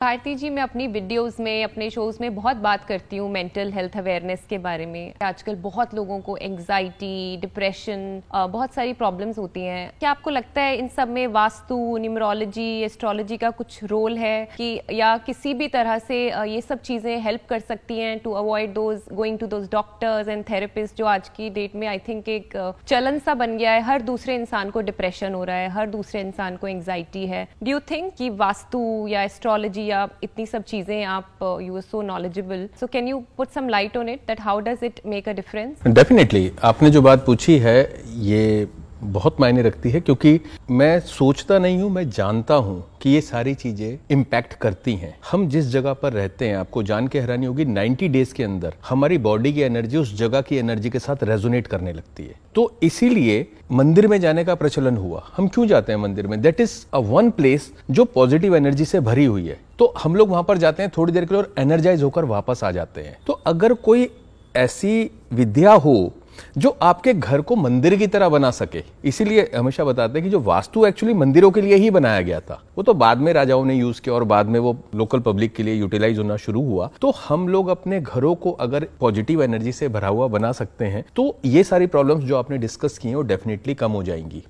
भारती जी, मैं अपनी वीडियोस में, अपने शोज़ में बहुत बात करती हूँ मेंटल हेल्थ अवेयरनेस के बारे में। आजकल बहुत लोगों को एंजाइटी डिप्रेशन बहुत सारी प्रॉब्लम्स होती हैं। क्या आपको लगता है इन सब में वास्तु न्यूमरोलॉजी एस्ट्रोलॉजी का कुछ रोल है कि, या किसी भी तरह से ये सब चीज़ें हेल्प कर सकती हैं to avoid those going to those doctors and therapist जो आज की डेट में आई थिंक एक चलन सा बन गया है। हर दूसरे इंसान को डिप्रेशन हो रहा है, हर दूसरे इंसान को एंगजाइटी है। डू यू थिंक कि वास्तु या एस्ट्रोलॉजी या इतनी सब चीज़ें आप you are so knowledgeable so can you put some light on it that how does it make a difference definitely आपने जो बात पूछी है, ये बहुत मायने रखती है क्योंकि मैं सोचता नहीं हूँ, मैं जानता हूँ कि ये सारी चीज़ें इम्पैक्ट करती हैं। हम जिस जगह पर रहते हैं, आपको जान के हैरानी होगी 90 डेज़ के अंदर हमारी बॉडी की एनर्जी उस जगह की एनर्जी के साथ रेजोनेट करने लगती है। तो इसीलिए मंदिर में जाने का प्रचलन हुआ। हम क्यों जाते हैं मंदिर में? That is a one place जो पॉजिटिव एनर्जी से भरी हुई है। तो हम लोग वहाँ पर जाते हैं थोड़ी देर के लिए और एनर्जाइज होकर वापस आ जाते हैं। तो अगर कोई ऐसी विद्या हो जो आपके घर को मंदिर की तरह बना सके, इसीलिए हमेशा बताते हैं कि जो वास्तु एक्चुअली मंदिरों के लिए ही बनाया गया था, वो तो बाद में राजाओं ने यूज़ किया और बाद में वो लोकल पब्लिक के लिए यूटिलाइज होना शुरू हुआ। तो हम लोग अपने घरों को अगर पॉजिटिव एनर्जी से भरा हुआ बना सकते हैं तो ये सारी प्रॉब्लम्स जो आपने डिस्कस की हैं, वो डेफिनेटली कम हो जाएँगी।